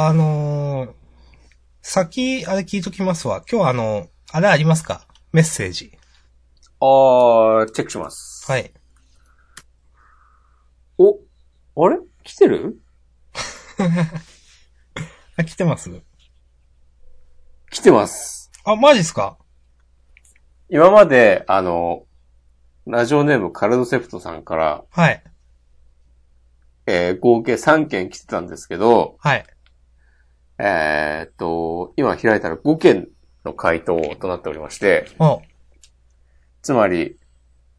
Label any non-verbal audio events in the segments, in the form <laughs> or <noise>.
あのー、先、あれ聞いときますわ。今日あの、あれありますか？メッセージ。あー、チェックします。はい。お、あれ？来てる？<laughs> あ、来てます？来てます。あ、マジっすか？今まで、あの、ラジオネームカルドセプトさんから、はい。えー合計3件来てたんですけど、はい。えーっと、今開いたら5件の回答となっておりまして、お、つまり、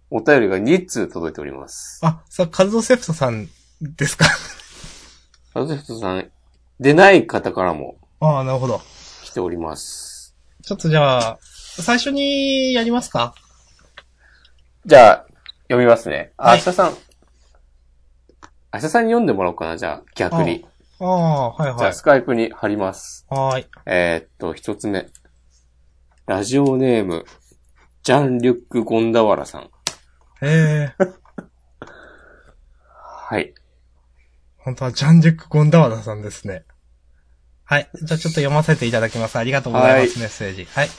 お便りが2通届いております。あ、さ、カルドセプトさんですか？<laughs> カルドセプトさん、出ない方からもああ、なるほど。来ております。ちょっとじゃあ、最初にやりますか？じゃあ、読みますね。あ、はい明日さん。明日さんに読んでもらおうかな、じゃあ、逆に。ああ、はいじゃあ、はい。スカイプに貼ります。はーい。えーっと、一つ目。ラジオネーム、ジャン・リュック・ゴンダワラさん。ええー、<laughs> はい。本当はジャンジェック・ゴンダワダさんですね。はい。じゃあちょっと読ませていただきます。ありがとうございます、はいメッセージ。はい。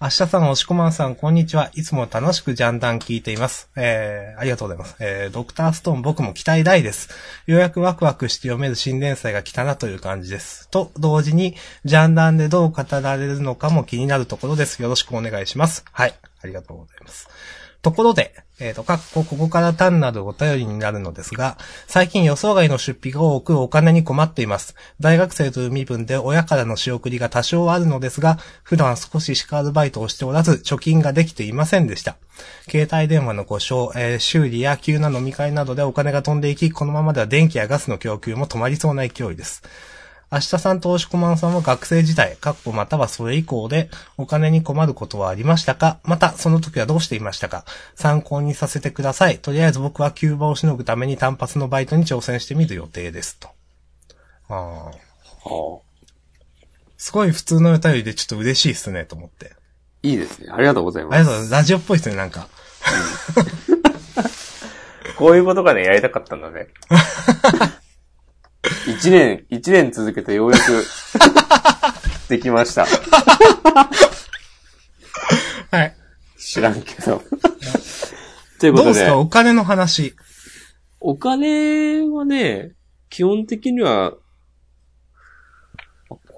明日さん、押しこまんさん、こんにちは。いつも楽しくジャンダン聞いています。えー、ありがとうございます。えー、ドクターストーン僕も期待大です。ようやくワクワクして読める新連載が来たなという感じです。と、同時に、ジャンダンでどう語られるのかも気になるところです。よろしくお願いします。はい。ありがとうございます。ところで、えっ、と、かっこ、ここから単なるお便りになるのですが、最近予想外の出費が多くお金に困っています。大学生という身分で親からの仕送りが多少あるのですが、普段少ししかアルバイトをしておらず、貯金ができていませんでした。携帯電話の故障、えー修理や急な飲み会などでお金が飛んでいき、このままでは電気やガスの供給も止まりそうな勢いです。明日さんと押しこまんさんは学生時代、かっこまたはそれ以降でお金に困ることはありましたか？また、その時はどうしていましたか？参考にさせてください。とりあえず僕は急場をしのぐために単発のバイトに挑戦してみる予定です。と。ああ。はすごい普通のお便りでちょっと嬉しいっすね、と思って。いいですね。ありがとうございます。ありがとうございます。ラジオっぽいっすね、なんか。<laughs> こういうことがね、やりたかったんだね。<laughs> 一年、一年続けてようやく、<laughs> できました。はい。知らんけど。<laughs> ということでどうですか、お金の話。お金はね、基本的には、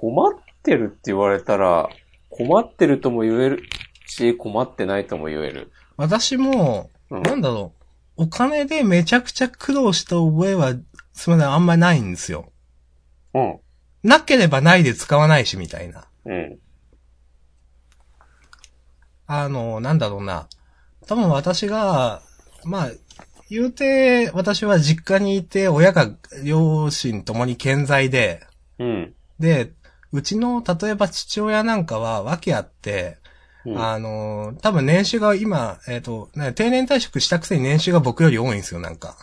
困ってるって言われたら、困ってるとも言えるし、困ってないとも言える。私も、うんなんだろう。お金でめちゃくちゃ苦労した覚えは、すみません、あんまりないんですよ。うん。なければないで使わないし、みたいな。うん。あの、なんだろうな。多分私が、まあ、言うて、私は実家にいて、親が両親ともに健在で、うん。で、うちの、例えば父親なんかは訳あって、うんあの、多分年収が今、えっ、と、ね定年退職したくせに年収が僕より多いんですよ、なんか。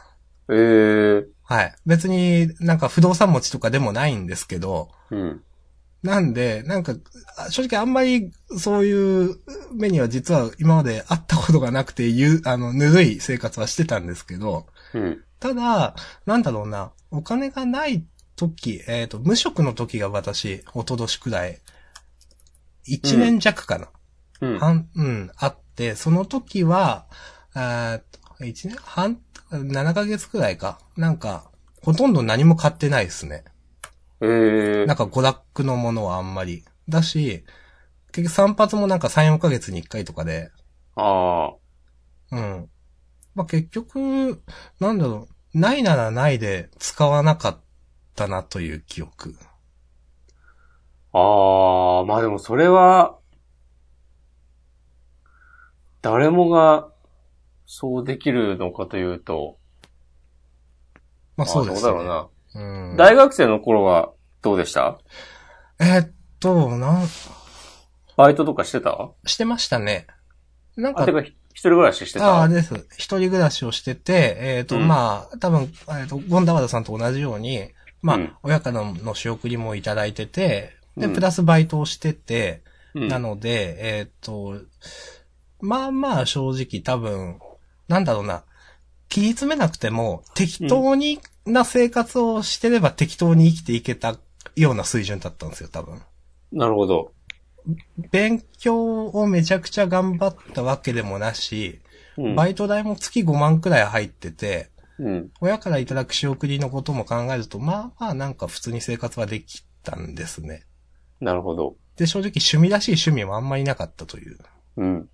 えー。はい。別になんか不動産持ちとかでもないんですけど、うん。なんで、なんか、あ正直あんまりそういう目には実は今まで会ったことがなくて、ゆあの、ぬるい生活はしてたんですけど、うん。ただ、なんだろうな、お金がない時、えっ、と、無職の時が私、おととしくらい、1年弱かな。うん。半、うん、あって、その時は、あー一年？半、7ヶ月くらいか。なんか、ほとんど何も買ってないですね。えー。なんか娯楽のものはあんまり。だし、結局散髪もなんか3、4ヶ月に1回とかで、あうん。まあ、結局、なんだろう、ないならないで使わなかったなという記憶。あ。ああ、まあでもそれは、誰もが、そうできるのかというと、まあそうですね。どうだろうな。うん。大学生の頃はどうでした？えーっと、なん、バイトとかしてた？してましたね。なんかあ、て、か、ひ一人暮らししてた？ああ、です。一人暮らしをしてて、えっ、と、うんまあ、多分、えっ、と、ゴンダワダさんと同じように、まあ、うん親からの仕送りもいただいてて、で、うんプラスバイトをしてて、うんなので、えっ、と、まあまあ正直多分、なんだろうな、切り詰めなくても、適当にな生活をしてれば適当に生きていけた、ような水準だったんですよ、多分。なるほど。勉強をめちゃくちゃ頑張ったわけでもなし、うん。バイト代も月5万くらい入ってて、うん。親からいただく仕送りのことも考えると、まあまあなんか普通に生活はできたんですね。なるほど。で、正直趣味らしい趣味もあんまりなかったという。うん。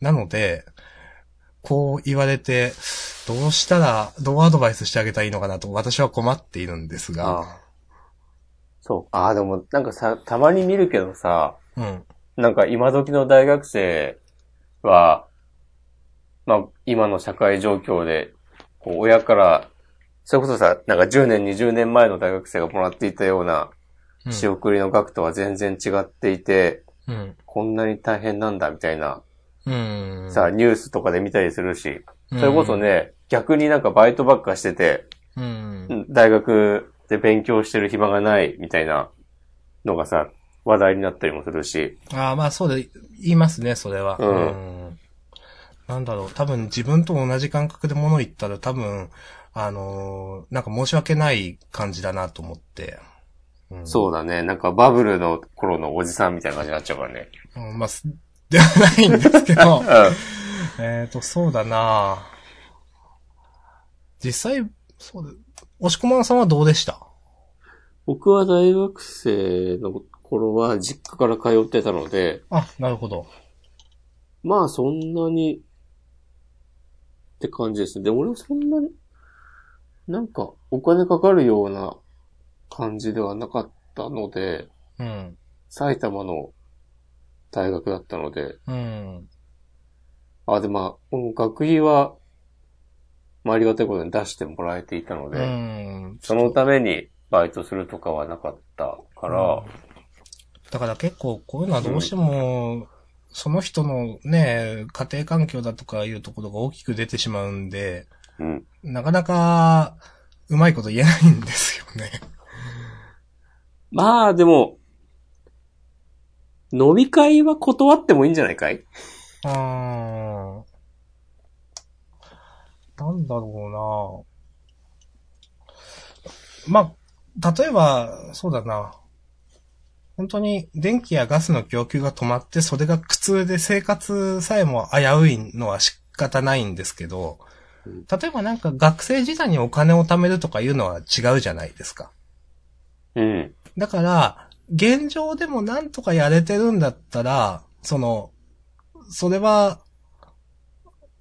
なので、こう言われて、どうしたら、どうアドバイスしてあげたらいいのかなと私は困っているんですが。そう。ああ、でも、なんかさ、たまに見るけどさ、うん。なんか今時の大学生は、まあ、今の社会状況で、こう、親から、それこそさ、なんか10年、20年前の大学生がもらっていたようなうん仕送りの額とは全然違っていて、うん。こんなに大変なんだみたいな、うん。さ、ニュースとかで見たりするし、うんそれこそ、ね、逆になんかバイトばっかしてて、うん。大学で勉強してる暇がないみたいなのがさ、話題になったりもするし、ああ、まあそうで、言いますね、それは。うんんなんだろう、多分自分と同じ感覚で物言ったら多分、あのーなんか申し訳ない感じだなと思って。うん、そうだね。なんかバブルの頃のおじさんみたいな感じになっちゃうからね。うん。まあ、すではないんですけどう、ん。えっと、そうだな実際、そうだ、押し込まんさんはどうでした？僕は大学生の頃は実家から通ってたので、あ、なるほど。まあそんなにって感じですね。で、俺はそんなに、なんかお金かかるような感じではなかったので、うん。埼玉の大学だったので、うん。あ、で、まあ、この学費は、まあ、ありがたいことに出してもらえていたので、うん。そのためにバイトするとかはなかったから、だから結構こういうのはどうしても、その人のね、家庭環境だとかいうところが大きく出てしまうんで、うん。なかなか、うまいこと言えないんですよね。まあ、でも、飲み会は断ってもいいんじゃないかい？あー。なんだろうなまあ、例えば、そうだな。本当に電気やガスの供給が止まって、それが苦痛で生活さえも危ういのは仕方ないんですけどうん、例えばなんか学生時代にお金を貯めるとかいうのは違うじゃないですか。うん。だから、現状でもなんとかやれてるんだったら、その、それは、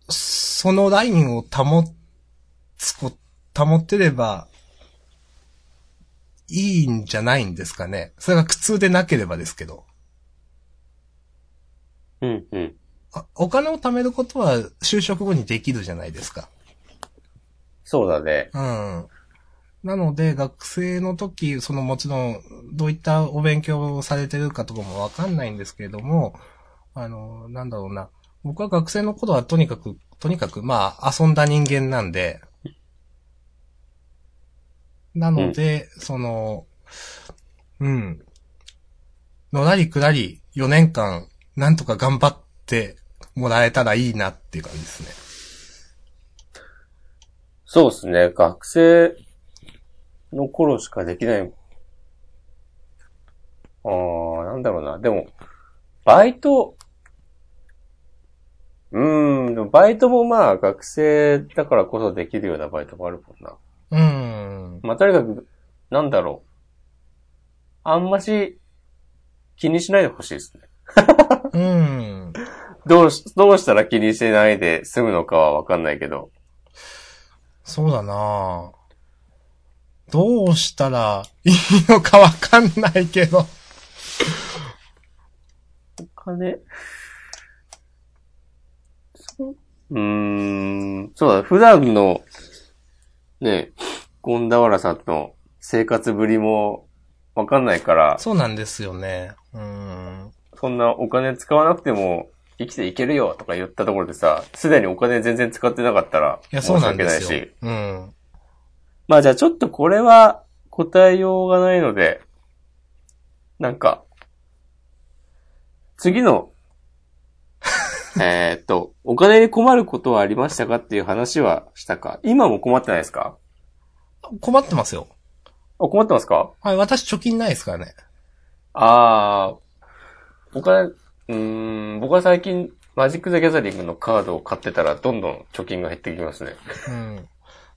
そのラインを保つこ、保ってれば、いいんじゃないんですかね。それが苦痛でなければですけど。うん、うん。あお金を貯めることは就職後にできるじゃないですか。そうだね。うん。なので、学生の時、そのもちろん、どういったお勉強をされてるかとかもわかんないんですけれども、あの、なんだろうな。僕は学生の頃はとにかく、とにかく、まあ、遊んだ人間なんで、なので、その、うん。のらりくらり4年間、なんとか頑張ってもらえたらいいなっていう感じですね。そうですね。学生の頃しかできない。ああ、なんだろうな。でも、バイト、うーん、バイトもまあ学生だからこそできるようなバイトもあるもんな。うん。まあとにかく、なんだろう。あんまし気にしないでほしいですね。うん。どうし、どうしたら気にしないで済むのかはわかんないけど。そうだなどうしたらいいのかわかんないけど。お金？そううーん、そうだ、普段の、ね、ゴンダワラさんの生活ぶりもわかんないから、そうなんですよね。うん。そんなお金使わなくても生きていけるよとか言ったところでさ、すでにお金全然使ってなかったらいや、申そうし訳ないなんですよし。。うん。まあじゃあちょっとこれは答えようがないので、なんか、次の、<laughs> えーっと、お金に困ることはありましたかっていう話はしたか？今も困ってないですか？困ってますよ。困ってますか？はい、私貯金ないですからね。ああ、僕は、うーん、僕は最近、マジック・ザ・ギャザリングのカードを買ってたら、どんどん貯金が減ってきますね。うん。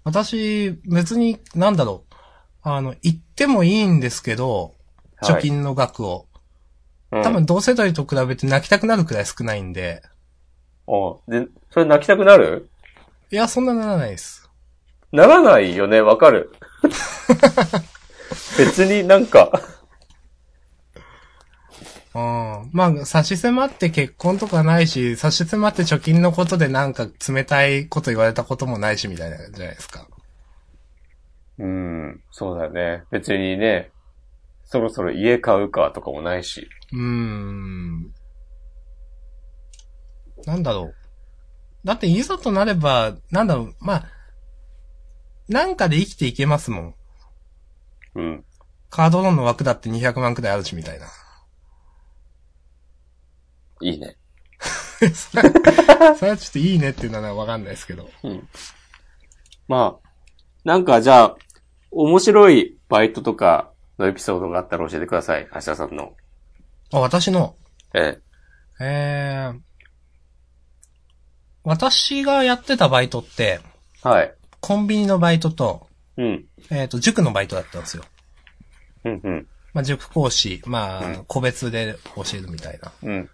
私、別に、なんだろう。あの、言ってもいいんですけど、はい貯金の額を。うん、多分同世代と比べて泣きたくなるくらい少ないんで。あで、それ泣きたくなる？いや、そんなならないです。ならないよね、わかる。<laughs> 別になんか、うん。まあ、差し迫って結婚とかないし、差し迫って貯金のことでなんか冷たいこと言われたこともないし、みたいなじゃないですか。うん、そうだよね。別にね、そろそろ家買うかとかもないし。うーん。なんだろう。だっていざとなれば、なんだろう、まあ、なんかで生きていけますもん。うん。カードローンの枠だって200万くらいあるし、みたいな。いいね。<laughs> それはちょっといいねっていうのはわかんないですけど。うん。まあ、なんかじゃあ、面白いバイトとかのエピソードがあったら教えてください。橋田さんの。あ、私の、ええー、私がやってたバイトって、え。はい。コンビニのバイトと、うん。えっ、と、塾のバイトだったんですよ。うん、うん。まあ、塾講師、まあ、うん個別で教えるみたいな。うん。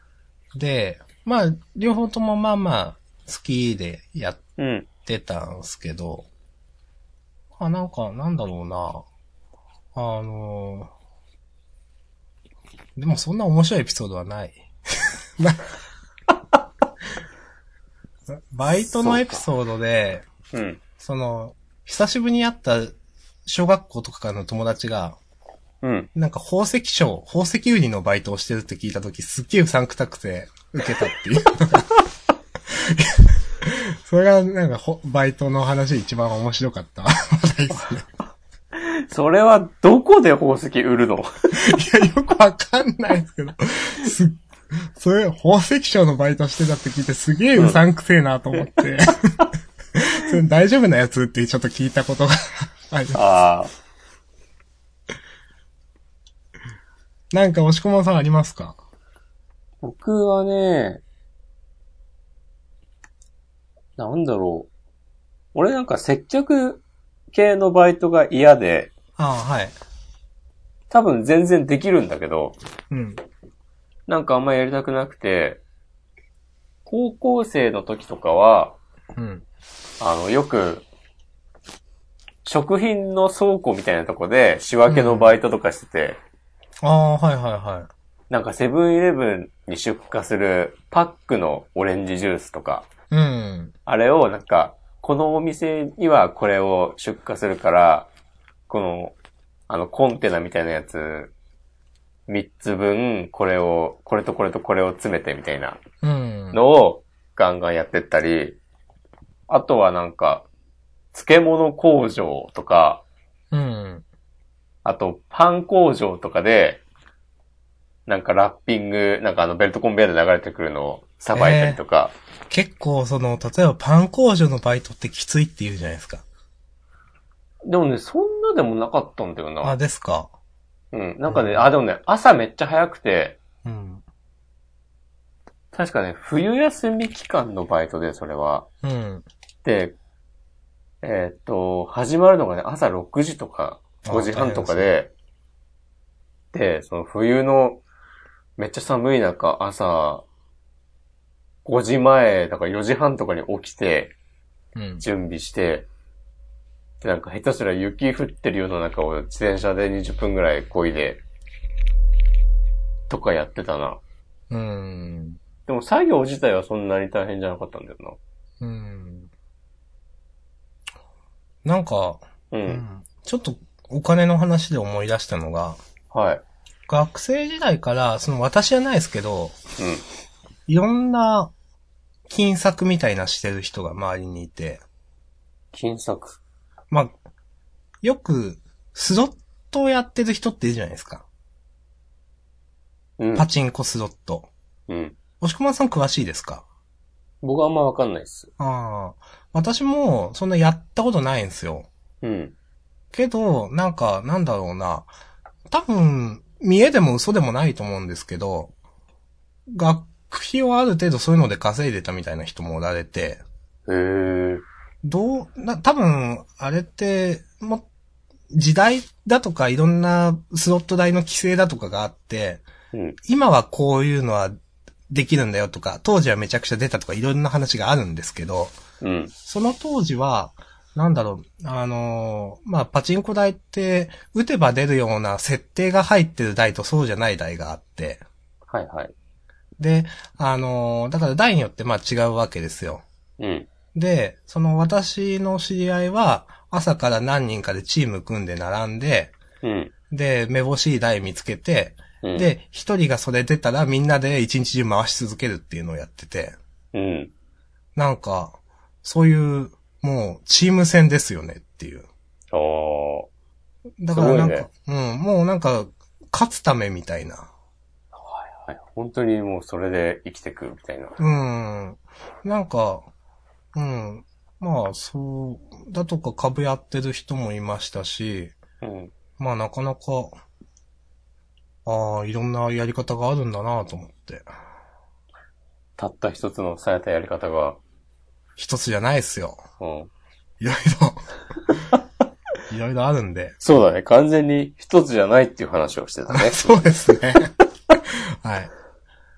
で、まあ、両方ともまあまあ、好きでやっうん。てたんすけど、あ、なんか、なんだろうな。あのでもそんな面白いエピソードはない。な <laughs> バイトのエピソードで、うん。その、久しぶりに会った小学校とかの友達が、うん。なんか宝石商、宝石売りのバイトをしてるって聞いたとき、すっげえうさんくたくて受けたっていう。<laughs> それがなんかほバイトの話で一番面白かった話題ですね。<laughs> それはどこで宝石売るの？いや、よくわかんないですけど、すっ、それ宝石商のバイトしてたって聞いてすげえうさんくせえなと思って。<laughs> それ大丈夫なやつってちょっと聞いたことがあります。ああ。なんか押し込まさんありますか？僕はね、なんだろう。俺なんか接客系のバイトが嫌で、ああ、はい。多分全然できるんだけど、うん。なんかあんまやりたくなくて、高校生の時とかは、うん。あの、よく、食品の倉庫みたいなとこで仕分けのバイトとかしてて、ああ、はいはいはい。なんかセブンイレブンに出荷するパックのオレンジジュースとか、うん。あれをなんか、このお店にはこれを出荷するから、この、あの、コンテナみたいなやつ、3つ分、これを、これとこれとこれを詰めてみたいなうん。のをガンガンやってったり、あとはなんか、漬物工場とか、うん。あとパン工場とかで、なんかラッピング、なんかあのベルトコンベヤーで流れてくるのをさばいたりとか、結構その、例えばパン工場のバイトってきついって言うじゃないですか。でもね、そんなでもなかったんだよな。あ、ですか。うん。なんかね、あ、でもね、朝めっちゃ早くて、うん。確かね、冬休み期間のバイトで、それは。うん。で、えーっと、始まるのがね、朝6時とか、あ5時半とかで、で、その冬の、めっちゃ寒い中、朝、5時前、だから4時半とかに起きて、うん。準備して、で、なんか下手すら雪降ってるような中を自転車で20分ぐらい漕いで、とかやってたな。うん。でも作業自体はそんなに大変じゃなかったんだようん。なんか、な。う。うんんちょっとお金の話で思い出したのが、はい。学生時代から、その私じゃないですけど、うん。いろんな金策みたいなしてる人が周りにいて、金策？まあ、よく、スロットをやってる人っているじゃないですか。うん。パチンコスロット。うん。押し込まさん詳しいですか？僕はあんまわかんないっす。ああ。私も、そんなやったことないんですよ。うん。けど、なんか、なんだろうな。多分、見えでも嘘でもないと思うんですけど、学費をある程度そういうので稼いでたみたいな人もおられて。どう、な、多分、あれって、も、時代だとかいろんなスロット代の規制だとかがあって、うん。今はこういうのはできるんだよとか、当時はめちゃくちゃ出たとかいろんな話があるんですけど、うん。その当時は、なんだろう、あのーまあ、パチンコ台って、打てば出るような設定が入ってる台とそうじゃない台があって、はいはい。で、あのーだから台によってまあ違うわけですよ。うん。で、その私の知り合いは、朝から何人かでチーム組んで並んで、うん。で、めぼしい台見つけて、うん。、で、一人がそれ出たらみんなで一日中回し続けるっていうのをやってて、うん。なんか、そういう、もう、チーム戦ですよねっていう。ああ。だからなんか、すうん、もうなんか、勝つためみたいな。はい。本当にもうそれで生きてくみたいな。うん。なんか、うん。まあ、そう、だとか株やってる人もいましたし、うん。まあなかなか、ああ、いろんなやり方があるんだなと思って。たった一つのされたやり方が、一つじゃないっすよ。うん。いろいろ、<laughs> いろいろあるんで。そうだね。完全に一つじゃないっていう話をしてたね。<laughs> そうですね。<laughs> はい。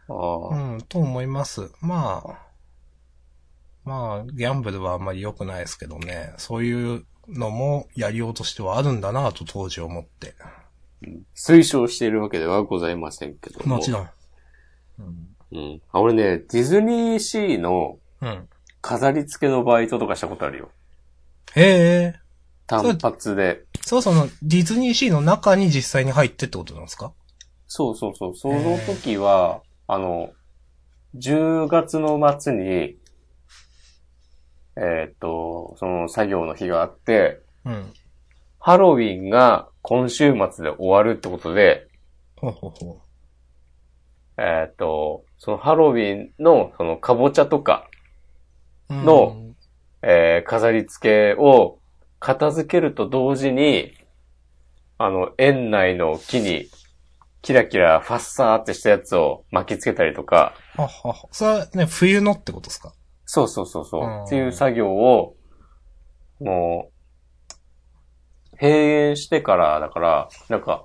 ああ。うん、と思います。まあ、まあ、ギャンブルはあんまり良くないですけどね。そういうのもやりようとしてはあるんだなと当時思って。推奨しているわけではございませんけども。もちろん。うん。あ、俺ね、ディズニーシーのうん。飾り付けのバイトとかしたことあるよ。へえ。単発で。そうその、ディズニーシーの中に実際に入ってってことなんですか？そうそうそう。その時は、あの、10月の末に、えーっと、その作業の日があって、うん。ハロウィンが今週末で終わるってことで、ほうほうほえーっと、そのハロウィンのそのかぼちゃとか、う。うんの、えー飾り付けを片付けると同時に、あの、園内の木にキラキラファッサーってしたやつを巻き付けたりとか、ははは。それはね、冬のってことですか？そうそうそうそう、うんっていう作業を、もう、閉園してから、だから、なんか、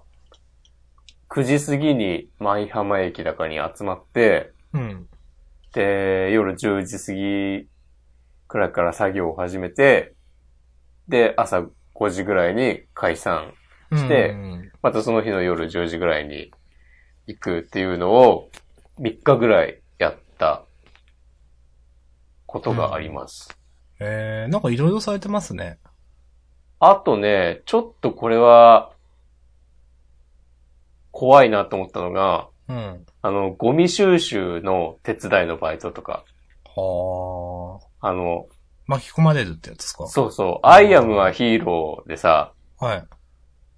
9時過ぎに舞浜駅だかに集まって、うん。で、夜10時過ぎくらいから作業を始めて、で、朝5時ぐらいに解散。してうんまたその日の夜10時ぐらいに行くっていうのを3日ぐらいやったことがあります。えー、なんかいろいろされてますね。あとね、ちょっとこれは怖いなと思ったのが、うん。あの、ゴミ収集の手伝いのバイトとか、はあ。あの、巻き込まれるってやつですか？そうそう、アイアムはヒーローでさ、はい。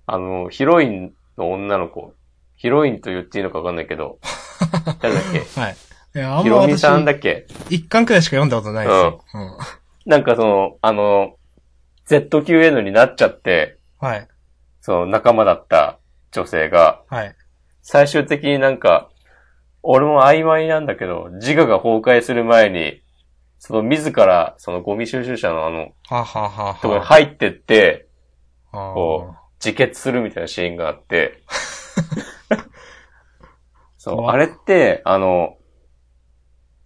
あの、ヒロインの女の子、ヒロインと言っていいのかわかんないけど、<laughs> 誰だっけ？はい。いや、あんヒロミさんだっけ？一巻くらいしか読んだことないですよ。うん。なんかその、あの、ZQN になっちゃって、はい。その仲間だった女性が、はい。最終的になんか、俺も曖昧なんだけど、自我が崩壊する前に、その自ら、そのゴミ収集車のあの、はははは。とこに入ってって、こ自決するみたいなシーンがあって、<laughs> そう、あれって、あの、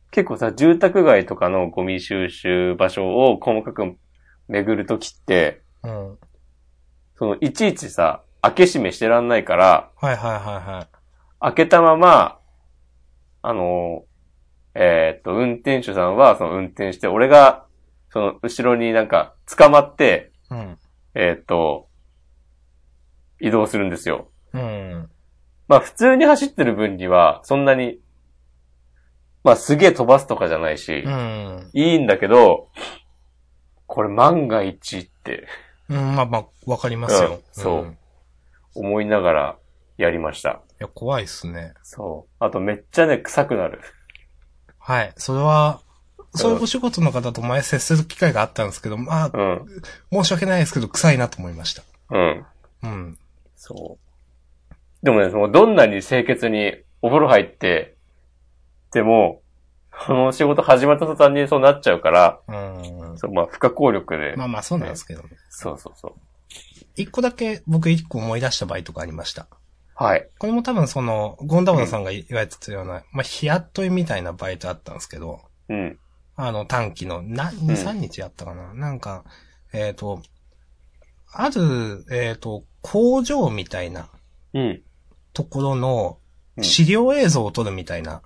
結構さ、住宅街とかのゴミ収集場所を細かく巡るときって、うん。その、いちいちさ、開け閉めしてらんないから、はいはいはいはい。開けたまま、あの、えーっと、運転手さんはその運転して、俺が、その後ろになんか捕まって、うん。えーっと、移動するんですよ。うん。まあ普通に走ってる分には、そんなに、まあすげえ飛ばすとかじゃないし、うん。いいんだけど、これ万が一ってうん、まあまあ、わかりますよ。うんそうん思いながらやりました。いや、怖いっすね。そう。あとめっちゃね、臭くなる。はい。それは、そういうお仕事の方と前接する機会があったんですけど、まあ、うん。申し訳ないですけど、臭いなと思いました。うん。うん。そう。でもね、その、どんなに清潔にお風呂入って、でも、この仕事始まった途端にそうなっちゃうから、うん。そうまあ、不可抗力で。まあまあそうなんですけどね。そうそうそう。一個だけ僕一個思い出したバイトがありました。はい。これも多分その、ゴンダブラさんが言われてたような、まあ日雇いみたいなバイトあったんですけど、うん。あの短期の、な、2、うん3日やったかな、なんか、えっ、と、ある、えっ、と、工場みたいなうん。ところのうん資料映像を撮るみたいな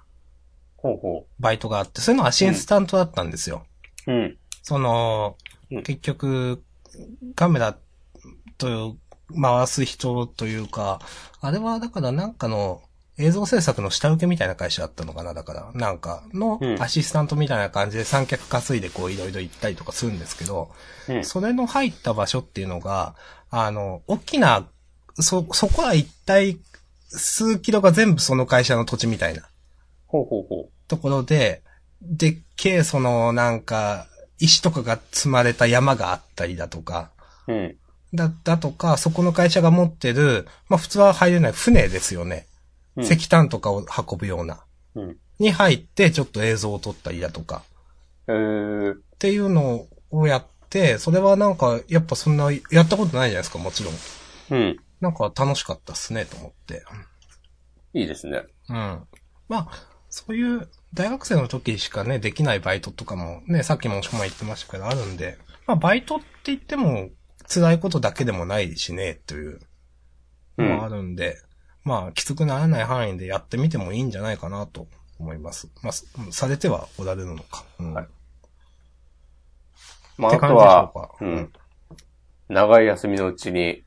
ほうほバイトがあって、それのアシスタントだったんですよ。う。うん。その、うん結局、カメラと回す人というか、あれはだからなんかの映像制作の下請けみたいな会社だったのかなだから、なんかのうんアシスタントみたいな感じで三脚担いでこういろいろ行ったりとかするんですけど、うん。それの入った場所っていうのが、あの、大きな、そ、そこは一体数キロが全部その会社の土地みたいな。ほうほうほところで、でっけえそのなんか、石とかが積まれた山があったりだとか、う。うん。だ、だとか、そこの会社が持ってる、まあ普通は入れない船ですよね。うん石炭とかを運ぶような。うん。に入って、ちょっと映像を撮ったりだとか。えー、っていうのをやって、それはなんか、やっぱそんな、やったことないじゃないですか、もちろん。うん。なんか楽しかったっすね、と思って。いいですね。うん。まあ、そういう大学生の時しかね、できないバイトとかもね、さっきもしこま言ってましたけど、あるんで、まあ、バイトって言っても辛いことだけでもないしね、というのはあるんで、まあ、きつくならない範囲でやってみてもいいんじゃないかなと思います。まあ、すされてはおられるのか。うん。はいまあ、あとはうん。長い休みのうちに、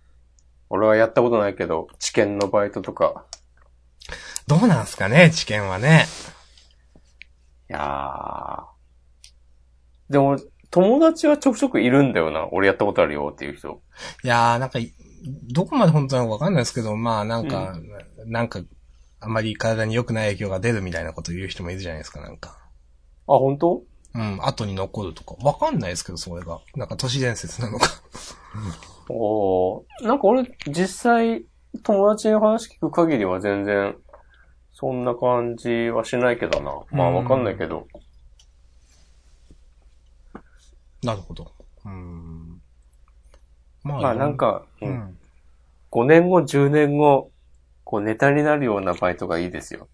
俺はやったことないけど、知見のバイトとか、どうなんすかね、知見はね。いやー。でも、友達はちょくちょくいるんだよな。俺やったことあるよっていう人。いやー、なんかい、どこまで本当なのかわかんないですけど、まあなんか、なんか、あまり体に良くない影響が出るみたいなこと言う人もいるじゃないですか、なんか。あ、本当？うん、後に残るとか。わかんないですけど、それが。なんか都市伝説なのか。<laughs> おーなんか俺、実際、友達の話聞く限りは全然、そんな感じはしないけどな。まあわかんないけど。なるほど。うん。ままあなん、か、ううんん。5年後、10年後、こうネタになるようなバイトがいいですよ。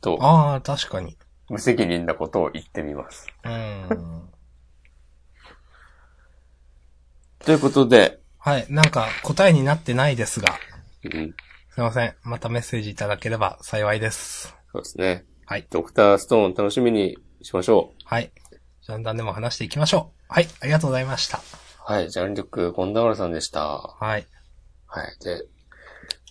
と、ああ、確かに。無責任なことを言ってみます。うん。ということで、はい、なんか答えになってないですが、うん、すいません。またメッセージいただければ幸いです。そうですね。はい。ドクターストーン楽しみにしましょはい。ジャンダンでも話していきましょう。はい、ありがとうございました。う。はい、ジャンリュック・ゴンダワラさんでした。はい。はい。で、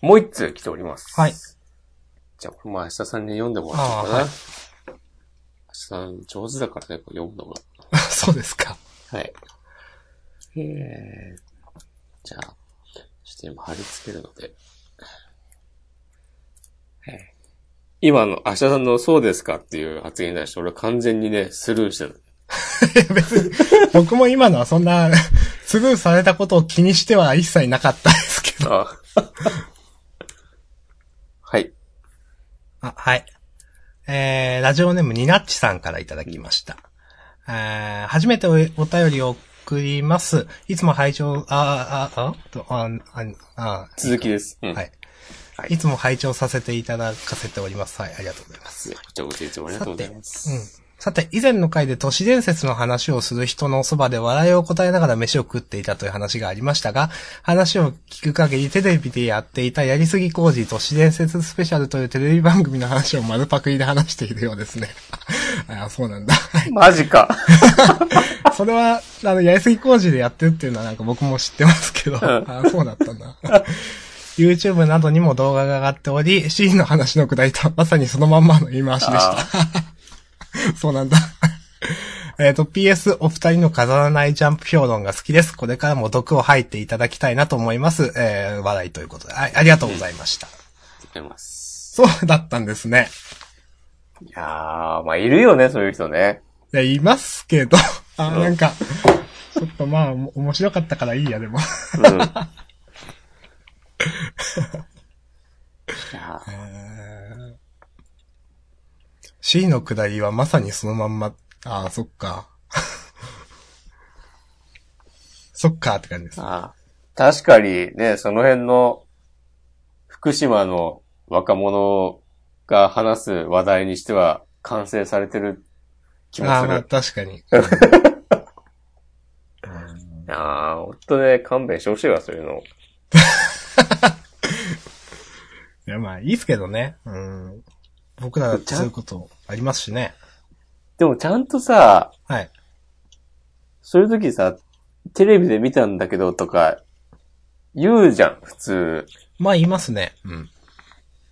もう一通来ております。はい。じゃあ、これも明日さんに読んでもらおうかな。はい明日さん上手だからね、読むのが。そうですか。はい。えー、じゃあ、ちょっと今貼り付けるので。はい今の、明日さんのそうですかっていう発言に対して俺は完全にね、スルーしてる。<laughs> 別に、僕も今のはそんな、スルーされたことを気にしては一切なかったですけど。あはい。あ、はい。えー、ラジオネームニナッチさんからいただきました。えー、初めておお便りを送ります。いつも拝聴、あ、あ、あ、とあ、あ、あ、続きです。うん。はい。はいいつも拝聴させていただかせております。はい、ありがとうございます。こちらこそいつもありがとうございます。うん。さて、以前の回で都市伝説の話をする人のそばで笑いを答えながら飯を食っていたという話がありましたが、話を聞く限りテレビでやっていたやりすぎ工事都市伝説スペシャルというテレビ番組の話を丸パクリで話しているようですね。<laughs> あそうなんだ。マジか。<laughs> それは、あの、やりすぎ工事でやってるっていうのはなんか僕も知ってますけど、あそうだったんだ。YouTube などにも動画が上がっており、C の話のくだりとはまさにそのまんまの言い回しでした。<laughs> そうなんだ。<laughs> えっと、PS お二人の飾らないジャンプ評論が好きです。これからも毒を吐いていただきたいなと思います。えー、笑いということで。はい、ありがとうございました。ありがとうございます。そうだったんですね。いやー、まあ、いるよね、そういう人ね。いや、いますけど、あ、うんなんか、ちょっとまあ、お面白かったからいいや、でも。うん。<laughs> いやえー C の下りはまさにそのまんま、ああ、そっか。<laughs> そっかって感じです。あ確かにね、その辺の福島の若者が話す話題にしては完成されてる気もああ、まあする。確かに。<laughs> いやー、ほんとね、勘弁してほしいわ、そういうの。<laughs> いや、まあいいっすけどね。うん。僕らだってそういうことありますしね。でもちゃんとさ、はい。そういう時さ、テレビで見たんだけどとか、言うじゃん、普通。まあ言いますね。うん。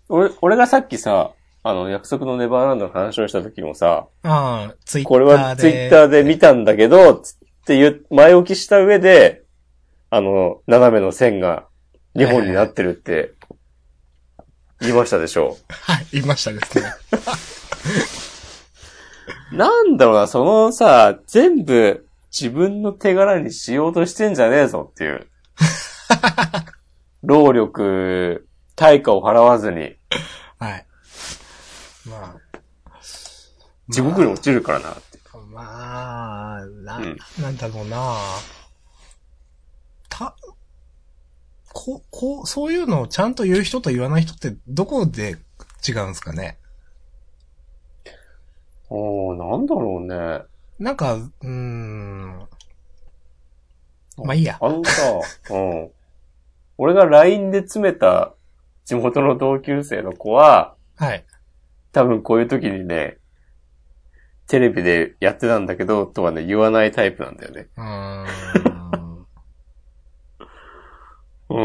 俺、俺がさっきさ、あの、約束のネバーランドの話をした時もさ、ああ、ツイッターで。これはツイッターで見たんだけど、つって言う、前置きした上で、あの、斜めの線が2本になってるって、言いましたでしょはい、言いましたですね。<laughs> なんだろうな、そのさ、全部自分の手柄にしようとしてんじゃねえぞっていう。<laughs> 労力、対価を払わずに、はい。まあ。地獄に落ちるからなって。まあ、な、うんなんだろうなた、こ、こう、そういうのをちゃんと言う人と言わない人ってどこで違うんですかね？おー、なんだろうね。なんか、うーん。まあいいや。あのさ、<laughs> うん。俺が LINE で詰めた地元の同級生の子は、はい。多分こういう時にね、テレビでやってたんだけど、とはね、言わないタイプなんだよね。うーん。うー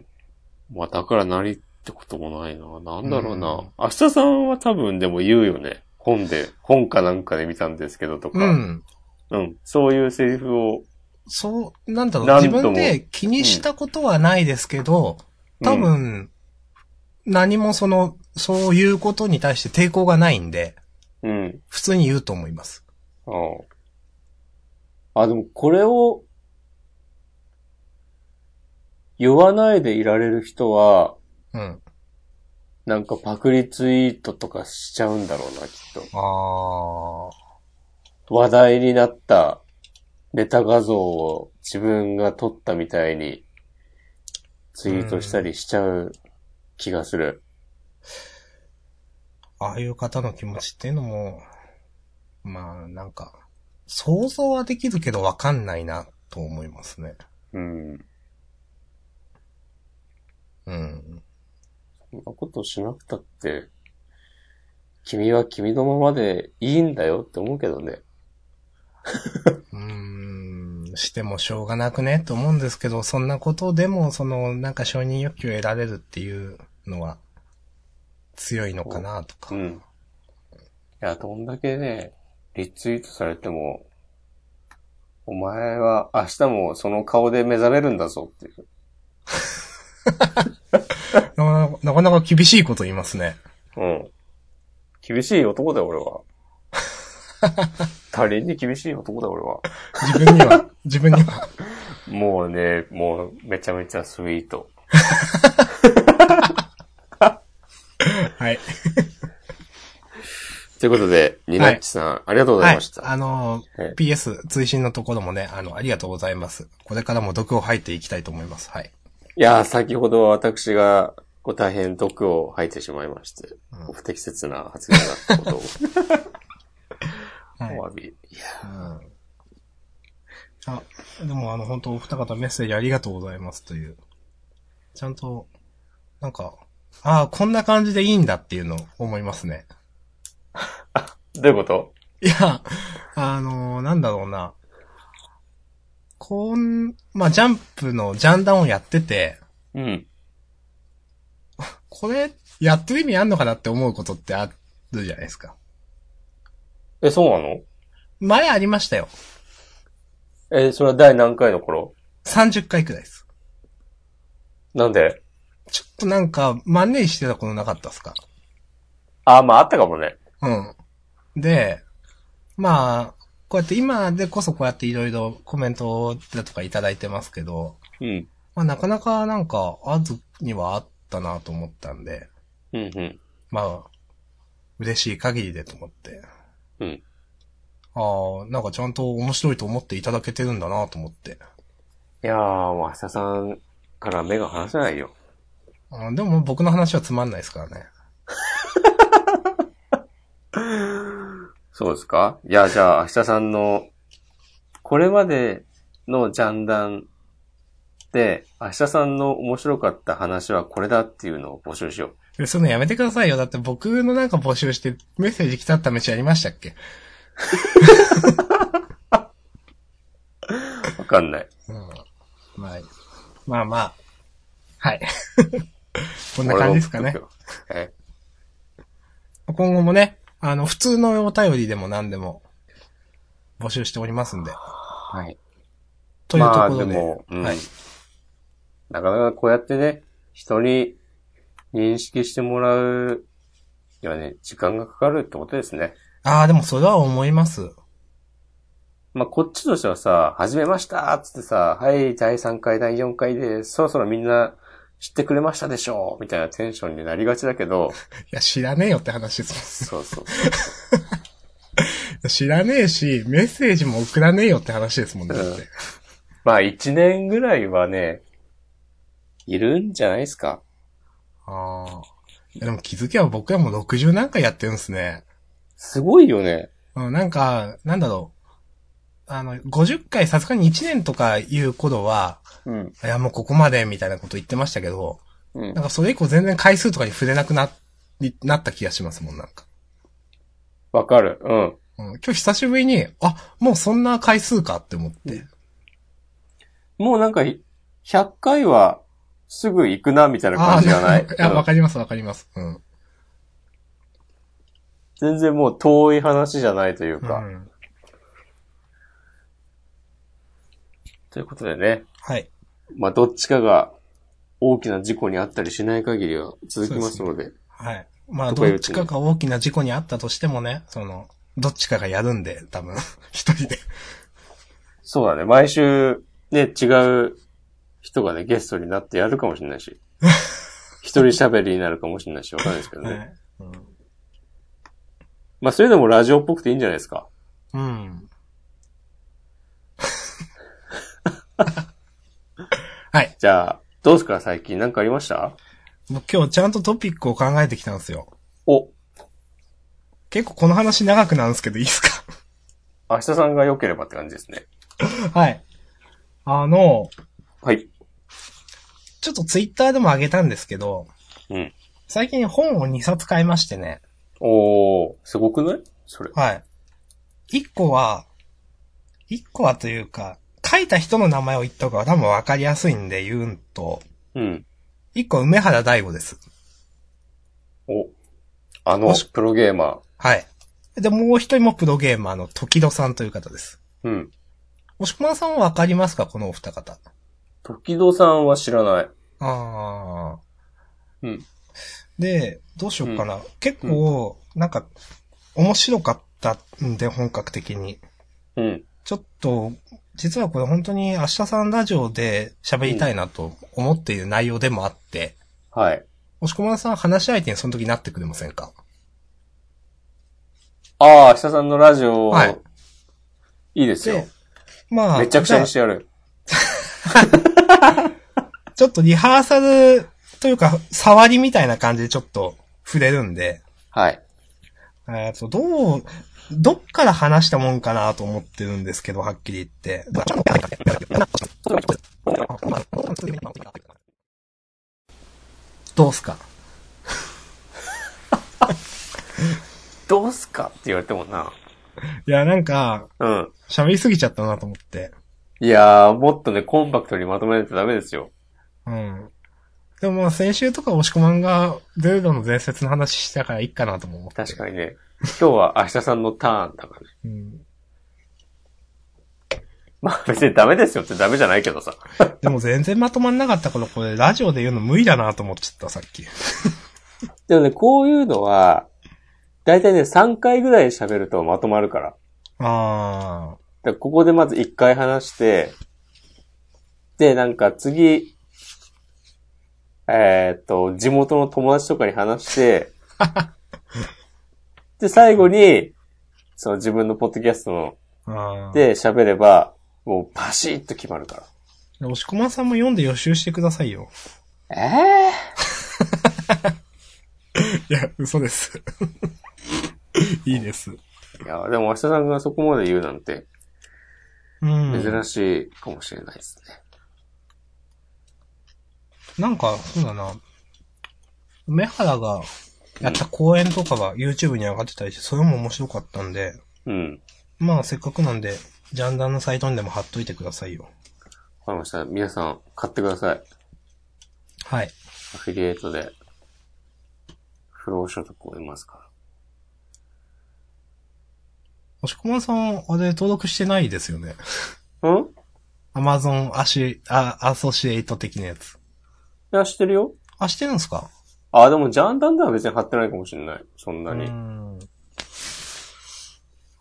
ん。まあ、だから何ってこともないな。なんだろうな。うん明日さんは多分でも言うよね。本で、本かなんかで見たんですけどとか。うん。うん。そういうセリフを、そう、なんだろう、自分で気にしたことはないですけど、多分、何もその、そういうことに対して抵抗がないんで、うん。うん。普通に言うと思います。ああ。あ、でもこれを、言わないでいられる人は、うん。なんかパクリツイートとかしちゃうんだろうな、きっと。あ話題になったネタ画像を自分が撮ったみたいにツイートしたりしちゃう気がする。あ。ああいう方の気持ちっていうのも、まあ、なんか、想像はできるけどわかんないな、と思いますね。うん。うん。そんなことしなくたって、君は君のままでいいんだよって思うけどね。うーん、してもしょうがなくね、と思うんですけど、そんなことでも、その、なんか承認欲求を得られるっていうのは、強いのかな、とか。うん。いや、どんだけね、リツイートされても、お前は明日もその顔で目覚めるんだぞっていう。<laughs> なかなかなか厳しいこと言いますね。うん。厳しい男だよ、俺は。<laughs> 他人に厳しい男だよ、俺は。自分には、自分には。<laughs> もうね、もうめちゃめちゃスイート。<laughs> はい。ということで、ニナッチさん、ありがとうござはいいました。。あのはい、PS 追伸のところもね、あの、ありがとうございます。これからも毒を吐いていきたいと思います。はい。いやー、先ほど私が、こう大変毒を吐いてしまいまして、うん不適切な発言だったことを <laughs> はいお詫び。いやうんあ、でもあの、本当お二方メッセージありがとうございますという。ちゃんと、なんか、ああ、こんな感じでいいんだっていうのを思いますね。<laughs> どういうこと？いや、あのなんだろうな。こん、まあ、ジャンプのジャンダンをやってて、うん。これ、やってる意味あんのかなって思うことってあるじゃないですか。え、そうなの？前ありましたよ。え、それは第何回の頃？30回くらいです。なんで？ちょっとなんか、マネーしてたことなかったですか？あー、まああったかもね。うん。で、まあ、こうやって今でこそこうやっていろいろコメントだとかいただいてますけど、うん。まあなかなかなんか、あずにはあったなと思ったんで、うんうん。まあ、嬉しい限りでと思って。うん。ああ、なんかちゃんと面白いと思っていただけてるんだなと思って。いやー、もう明日さんから目が離せないよ。あでも僕の話はつまんないですからね。<laughs> そうですか？いや、じゃあ、明日さんの、これまでのジャンダンで、明日さんの面白かった話はこれだっていうのを募集しよう。えそのやめてくださいよ。だって僕のなんか募集してメッセージ来たった飯やりましたっけ？<laughs> わかんない。うん。まあ、まあまあ。はい。<laughs> こんな感じですかね。え今後もね、あの、普通のお便りでも何でも募集しておりますんで。はい。というところで。まあでもうんはい。なかなかこうやってね、人に認識してもらうにはね、時間がかかるってことですね。ああ、でもそれは思います。まあ、こっちとしてはさ、始めましたっつってさ、はい、第3回、第4回で、そろそろみんな知ってくれましたでしょうみたいなテンションになりがちだけど、<laughs> いや、知らねえよって話ですそうそう。もん。知らねえし、メッセージも送らねえよって話ですもんね。うんまあ、1年ぐらいはね、いるんじゃないですかああ。でも気づけば僕はもう60何回やってるんですね。すごいよね。うん、なんか、なんだろう。あの、50回さすがに1年とかいう頃は、うん。いやもうここまでみたいなこと言ってましたけど、うんなん。かそれ以降全然回数とかに触れなくな、なった気がしますもん、なんか。わかる。うん。うん、今日久しぶりに、あ、もうそんな回数かって思って。もうなんか、100回はすぐ行くな、みたいな感じじゃない？いや、うんわかりますわかります。うん。全然もう遠い話じゃないというか。うん、ということでね。はい。まあ、どっちかが大きな事故にあったりしない限りは続きますので。はい。まあ、どっちかが大きな事故にあったとしてもね、その、どっちかがやるんで、多分、<laughs> 一人で。そうだね。毎週、ね、違う人がね、ゲストになってやるかもしれないし。<laughs> 一人喋りになるかもしれないし、わかんないですけどね。はい。うんまあ、そういうのもラジオっぽくていいんじゃないですか。うん。はい。じゃあ、どうですか最近？なんかありました？もう今日ちゃんとトピックを考えてきたんですよ。お、結構この話長くなるんですけどいいですか？<laughs> 明日さんが良ければって感じですね。はい。あの、はい。ちょっとツイッターでも上げたんですけど、うん。最近本を2冊買いましてね。おー、すごくない？それ。はい。1個は、1個はというか、書いた人の名前を言った方が多分わかりやすいんで言うんと、うん。1個梅原大吾です。お、あのプロゲーマはい。で、もう一人もプロゲーマーの時戸さんという方です。ー。うん。押し込まさんはわかりますかこのお二方。時戸さんは知らない。ああ。うん。で、どうしようかな。結構、なんか、面白かったんで、本格的に。うん。ちょっと、実はこれ本当に明日さんラジオで喋りたいなと思っている内容でもあって、はい。押し込まさん話し相手にその時なってくれませんか？ああ、明日さんのラジオ、はいいいですよで。、まあ、めちゃくちゃにしてやる。あちょっとリハーサルというか、触りみたいな感じでちょっと触れるんで、はい。えっと、どう、どっから話したもんかなと思ってるんですけど、はっきり言って。どうすか？どうすかって言われてもな。いや、なんか、うん。喋りすぎちゃったなと思って。いやー、もっとね、コンパクトにまとめないとダメですよ。うん。でもまあ先週とか押し込まんがゼルダの伝説の話したからいいかなとも思って。確かにね。今日は明日さんのターンだからね。うん。まあ別にダメですよってダメじゃないけどさ。<laughs> でも全然まとまんなかったからこれラジオで言うの無理だなと思っちゃった、さっき。<laughs> でもね、こういうのは、だいたいね、3回ぐらい喋るとまとまるから。あだからここでまず1回話して、で、なんか次、えーっと、地元の友達とかに話して、<laughs> で、最後に、その自分のポッドキャストので喋れば、もうパシッと決まるから。押し込まんさんも読んで予習してくださいよ。ええ <laughs> いや、嘘です。<laughs> いいです。いや、でも明日さんがそこまで言うなんて、うん。珍しいかもしれないですね。なんか、そうだな。梅原がやった公演とかが YouTube に上がってたりして、それも面白かったんで、うん。まあせっかくなんで、ジャンダンのサイトにでも貼っといてくださいよ。わかりました。皆さん、買ってください。はい。アフィリエイトで、不労所得を得ますか押し込まんさん、あれ登録してないですよね？ら。ん？い Amazon アシ、あ、アソシエイト的なやつ。や、知ってるよ。あ、してるんですか？あ、でもジャンダンでは別に貼ってないかもしれない。そんなうに。ん。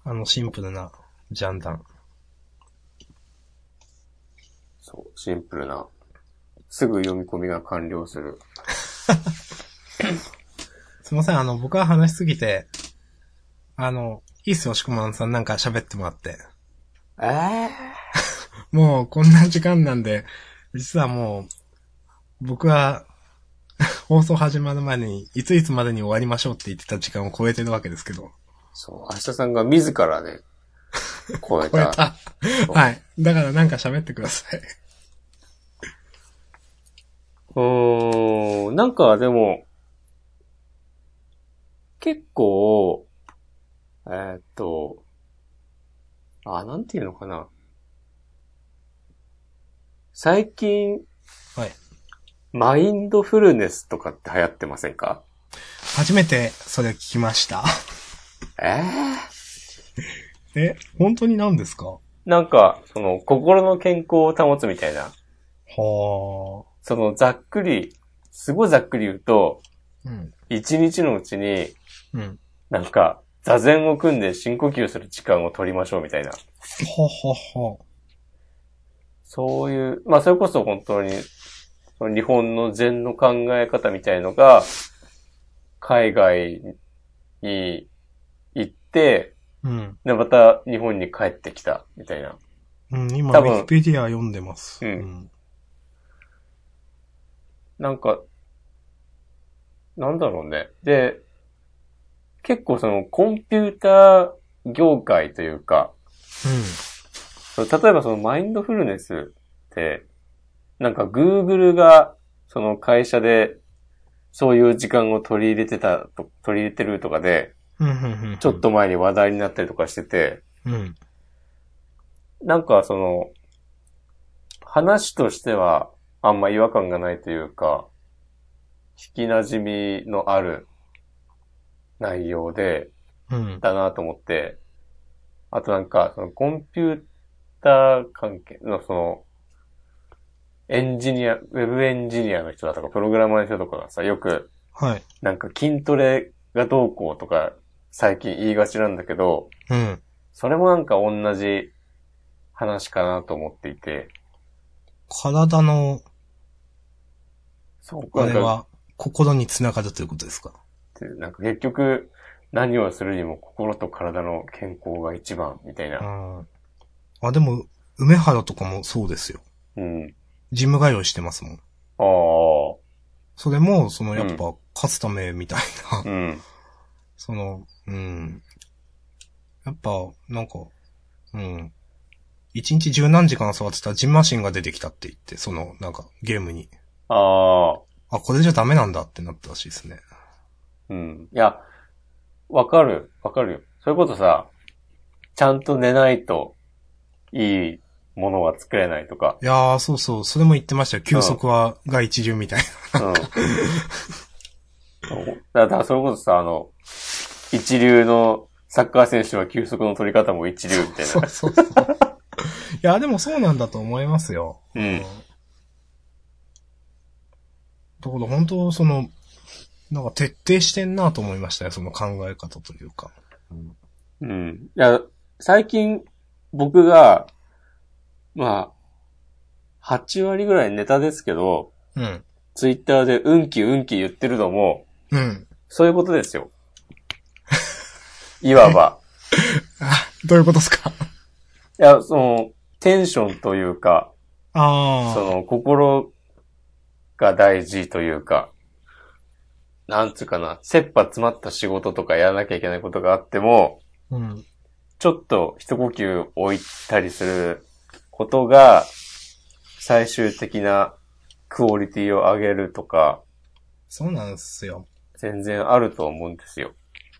あの、シンプルな、ジャンダン。そう、シンプルな。すぐ読み込みが完了する。<laughs> すいません、あの、僕は話しすぎて、あの、いいっすよ、押し込まんさんなんか喋ってもらって。ええ <laughs> もう、こんな時間なんで、実はもう、僕は、<laughs> 放送始まる前に、いついつまでに終わりましょうって言ってた時間を超えてるわけですけど。そう、明日さんが自らね、超えた。超えた。はい。だからなんか喋ってください。うーん、なんかでも、結構、えーっと、あ、なんていうのかな。最近、はい。マインドフルネスとかって流行ってませんか？初めてそれ聞きました。え？ええ、本当に何ですか？はなんか、その、心の健康を保つみたいな。あ。その、ざっくり、すごいざっくり言うと、うん。一日のうちに、うん。なんか、座禅を組んで深呼吸する時間を取りましょうみたいな。ほほほ。そういう、まあそれこそ本当に、その日本の禅の考え方みたいのが、海外に行って、うん。で、また日本に帰ってきた、みたいな。うん、今、ウィキペディア読んでます。うんなんか、なんだろうね。で、結構そのコンピューター業界というか、うん。例えばそのマインドフルネスって、なんか Google がその会社でそういう時間を取り入れてたと、取り入れてるとかで、ちょっ。と前に話題になったりとかしてて、うん。なんかその、話としてはあんま違和感がないというか、聞き馴染みのある内容で、うん。だなと思って、あとなんか、そのコンピューター関係のその、エンジニア、ウェブエンジニアの人だとか、プログラマーの人とかがさ、よく、はい。なんか筋トレがどうこうとか、最近言いがちなんだけど、うん。それもなんか同じ話かなと思っていて、体の、そう、なんか、あれは、心につながるということですか？なんか結局、何をするにも心と体の健康が一番、みたいな。ああ。でも、梅原とかもそうですよ。うん。ジム通いしてますもん。あそれも、その、やっぱ、勝つためみたいな、あ、うん。その、うん。やっぱ、なんか、うん。一日十何時間座ってたらジンマシンが出てきたって言って、その、なんか、ゲームに。ああ、あ、これじゃダメなんだってなったらしいですね。うん。いや、わかる、わかるよ。そういうことさ、ちゃんと寝ないと、いいものは作れないとか。いやー、そうそう、それも言ってましたよ。休息は、が一流みたいうん。だから、そういうことさ、あの、一流のサッカー選手は休息の取り方も一流みたいな。そうな。そうそう。いや、でもそうなんだと思いますよ。うん。だから本当、その、なんか徹底してんなと思いましたよ、その考え方というか。うん。いや、最近、僕が、まあ、8割ぐらいネタですけど、うん。ツイッターでうんきうんき言ってるのも、うん。そういうことですよ。いわば。<laughs> あ、どういうことですか？<laughs> いや、その、テンションというか、ああ。その、心が大事というか、なんつうかな、切羽詰まった仕事とかやらなきゃいけないことがあっても、うん。ちょっと一呼吸置いたりすることが、最終的なクオリティを上げるとか、そうなんですよ。全然あると思うんですよ。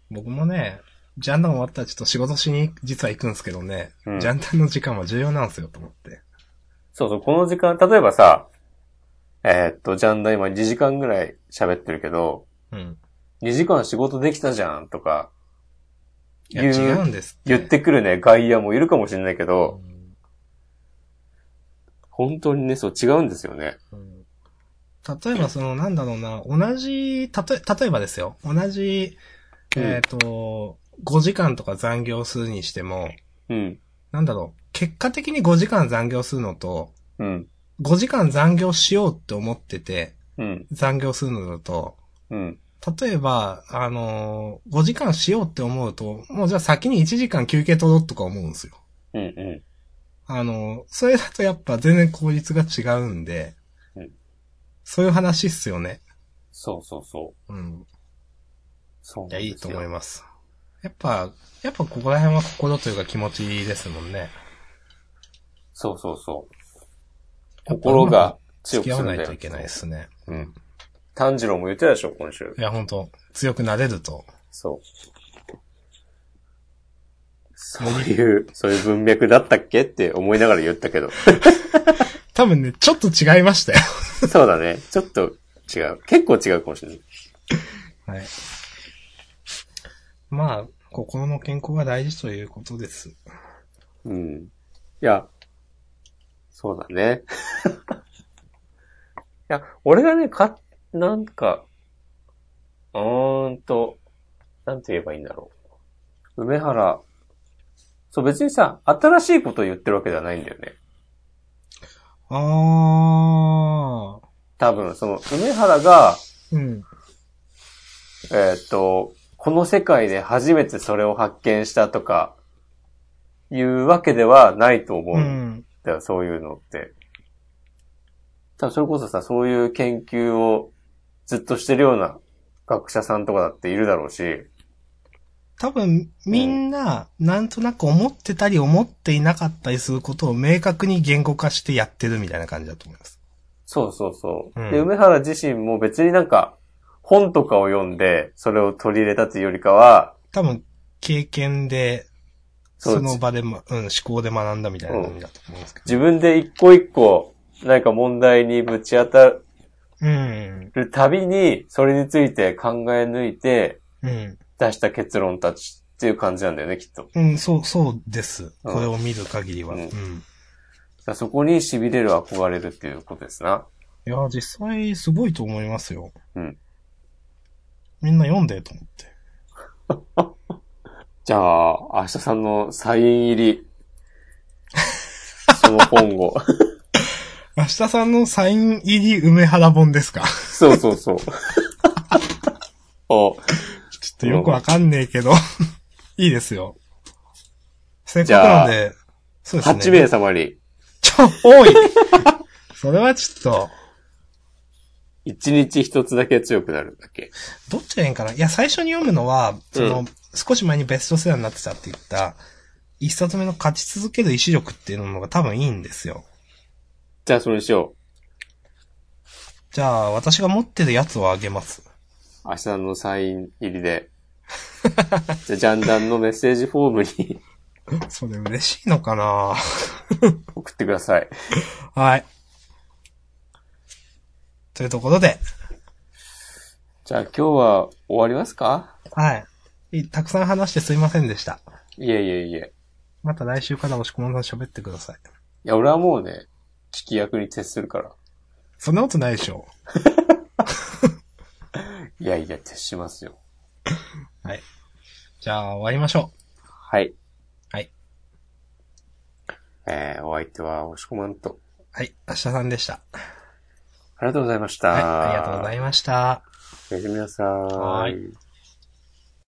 僕もね、ジャンダン終わったらちょっと仕事しに実は行くんですけどね、うんジャンダンの時間は重要なんですよと思って。そうそう、この時間、例えばさ、えーっと、ジャンダ今2時間ぐらい喋ってるけど、うん。2時間仕事できたじゃんとか、いや、言う違うんです言ってくるね、外野もいるかもしれないけうど、ん本当にね、そう違うんですよね。うん例えばその、なんだろうな、同じ、たとえ、例えばですよ。同じ、うんえっ、と、5時間とか残業するにしても、うん。なんだろう、結果的に5時間残業するのと、うん。5時間残業しようって思ってて、うん。残業するのだと、うん。例えば、あのー、5時間しようって思うと、もうじゃあ先に1時間休憩取ろうとか思うんですよ。うん。うん。あのー、それだとやっぱ全然効率が違うんで、うんそういう話っすよね。そうそうそう。うん。そういや、いいと思いまます。やっぱ、やっぱここら辺は心というか気持ちですもんね。す。そうそうそう。心が強付き合くするんだよわないといけないですね。うん。炭治郎も言ってたでしょ、今週。いや、本当強くなれると。そう。そういう、そういう文脈だったっけって思いながら言ったけど。<laughs> 多分ね、ちょっと違いましたよ。<laughs> そうだね。ちょっと違う。結構違うかもしれない。はい。まあ、心の健康が大事ということです。うん。いや、そうだね。<laughs> いや、俺がね、か、なんか、うーんと、なんて言えばいいんだろう。梅原、そう別にさ、新しいことを言ってるわけではないんだよね。あー。多分、その、梅原が、うん。えーっと、この世界で初めてそれを発見したとか、いうわけではないと思ううんん。だよ、そういうのって。多分それこそさ、そういう研究をずっとしてるような学者さんとかだっているだろうし、多分、みんな、なんとなく思ってたり思っていなかったりすることを明確に言語化してやってるみたいな感じだと思います。そうそうそう。うんで、梅原自身も別になんか、本とかを読んで、それを取り入れたというよりかは、多分、経験で、その場で、ま、うん、思考で学んだみたいな感じだと思うんですけど。自分で一個一個、何か問題にぶち当たうん。るたびに、それについて考え抜いて、うん。出した結論たちっていう感じなんだよね、きっと。うん、そう、そうです。うんこれを見る限りは。ううんん。らそこに痺れる憧れるっていうことですな。いや、実際すごいと思いますよ。うん。みんな読んでと思って。<laughs> じゃあ、明日さんのサイン入り、<laughs> その本を。<laughs> 明日さんのサイン入り梅原本ですか？そうそうそう。おっとよくわかんねえけど。<laughs> いいですよ。せっかくなんで、そうですね。8名様に、ちょ、多い <laughs> それはちょっと、1日1つだけ強くなるだけ。どっちがいいんかな？いや、最初に読むのは、その、うん少し前にベストセラーになってたって言った、一冊目の勝ち続ける意志力っていうのが多分いいんですよ。じゃあ、それにしよじゃあ、私が持ってるやつをあげます。う。明日のサイン入りで。<laughs> じゃあ、ジャンダンのメッセージフォームにそれ嬉しいのかな？送ってください。はい。というところで、じゃあ、今日は終わりますか？はい。いたくさん話してすいませんでした。いえいえいえ。また来週から押し込まさん喋ってください。いや、俺はもうね、聞き役に徹するから。そんなことないでしょ <laughs> いやいや、徹しますよ。はい。じゃあ、終わりましょはい。う。はい。えー、お相手は、押し込まんと。はい。明日さんでした。ありがとうございました。はい、ありがとうございました。おやすみなさい。はい